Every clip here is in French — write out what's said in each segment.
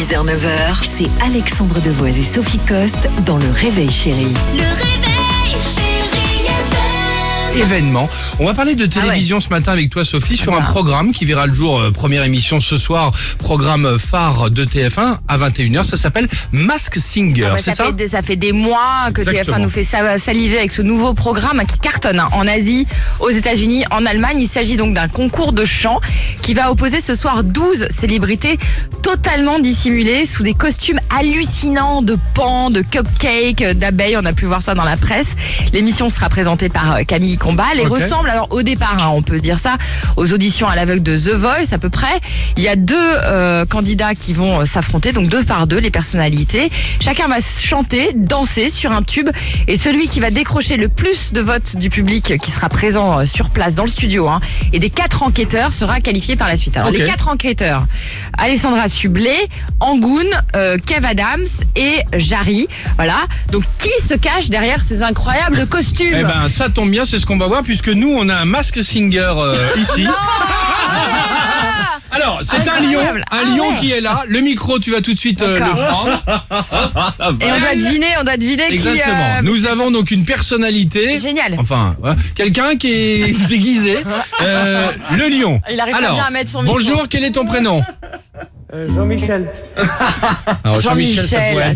6h, 9h, c'est Alexandre Devoise et Sophie Coste dans Le Réveil FM. Événement. On va parler de télévision ce matin avec toi Sophie sur un programme qui verra le jour, euh, première émission ce soir, programme phare de TF1 à 21h, ça s'appelle Mask Singer, c'est ça, ça fait, des- ça fait des mois que Exactement. TF1 nous fait sa- saliver avec ce nouveau programme qui cartonne hein, en Asie, aux États-Unis, en Allemagne. Il s'agit donc d'un concours de chant qui va opposer ce soir 12 célébrités totalement dissimulées sous des costumes hallucinants de pans, de cupcakes, d'abeilles. On a pu voir ça dans la presse. L'émission sera présentée par euh, Camille Combal et Ok. ressemble alors au départ, hein, on peut dire ça, aux auditions à l'aveugle de The Voice à peu près. Il y a deux euh, candidats qui vont euh, s'affronter, donc deux par deux les personnalités. Chacun va chanter, danser sur un tube et celui qui va décrocher le plus de votes du public qui sera présent euh, sur place dans le studio hein, et des quatre enquêteurs sera qualifié par la suite. Alors les quatre enquêteurs, Alessandra Sublet, Angoun, euh, Kev Adams et Jarry. Voilà. Donc qui se cache derrière ces incroyables costumes? Eh ben ça tombe bien, c'est ce qu'on va voir puisque nous on a un Mask Singer euh, ici. Alors, c'est un lion, un Ah lion ouais. qui est là. Le micro, tu vas tout de suite euh, le D'accord. prendre. Et on doit deviner, on doit deviner qui. Exactement. euh, Nous avons donc une personnalité. Génial. Enfin, ouais, quelqu'un qui est déguisé. Euh, le lion. Il arrive pas Alors, bien à mettre son micro. Bonjour, quel est ton prénom? Euh, Jean-Michel. Alors, Jean-Michel,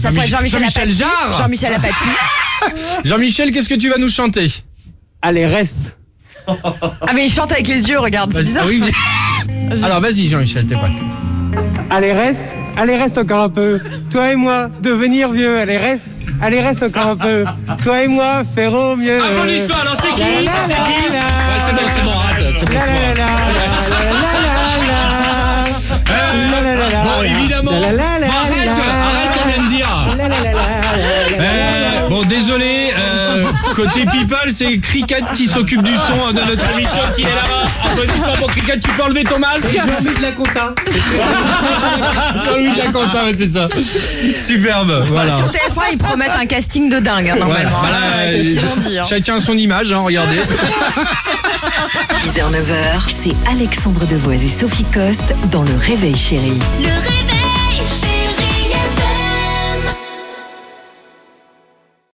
ça pourrait être Jean-Michel Jean-Michel Apathy. Jarre. Jean-Michel Apathy. Jean-Michel, qu'est-ce que tu vas nous chanter? Allez, reste. Ah mais il chante avec les yeux, regarde, c'est Vas-y. bizarre. Ah oui, mais- Alors, vas-y, Jean-Michel, t'es prêt Allez, reste. Allez, reste encore un peu. Toi et moi, devenir vieux. Allez, reste. Allez, reste encore un peu. Toi et moi, faire au mieux. Applaudissements, alors c'est qui C'est qui. Ouais, c'est bon, c'est bon, arrête, c'est bon, La, c'est la, bon. la, la, la, la, la, la. La, la, la, la. Bon, évidemment. La, la, la, Bon, arrête, la, arrête, on vient de dire. La, la, la, la, la, la. Euh, bon, désolé, euh, côté People, c'est Cricket qui s'occupe du son de notre émission qui est là-bas. Applaudissements pour Cricket, tu peux enlever ton masque Jean-Mi de la Conta. Jean-Louis Lacontin, ouais, c'est ça. Superbe, voilà. Sur TF1, ils promettent un casting de dingue, hein, normalement. voilà, c'est ce qu'ils ont dit. hein. Chacun son image, hein, regardez. 6h, 9h, c'est Alexandre Devoise et Sophie Coste dans Le Réveil Chérie. Le réveil.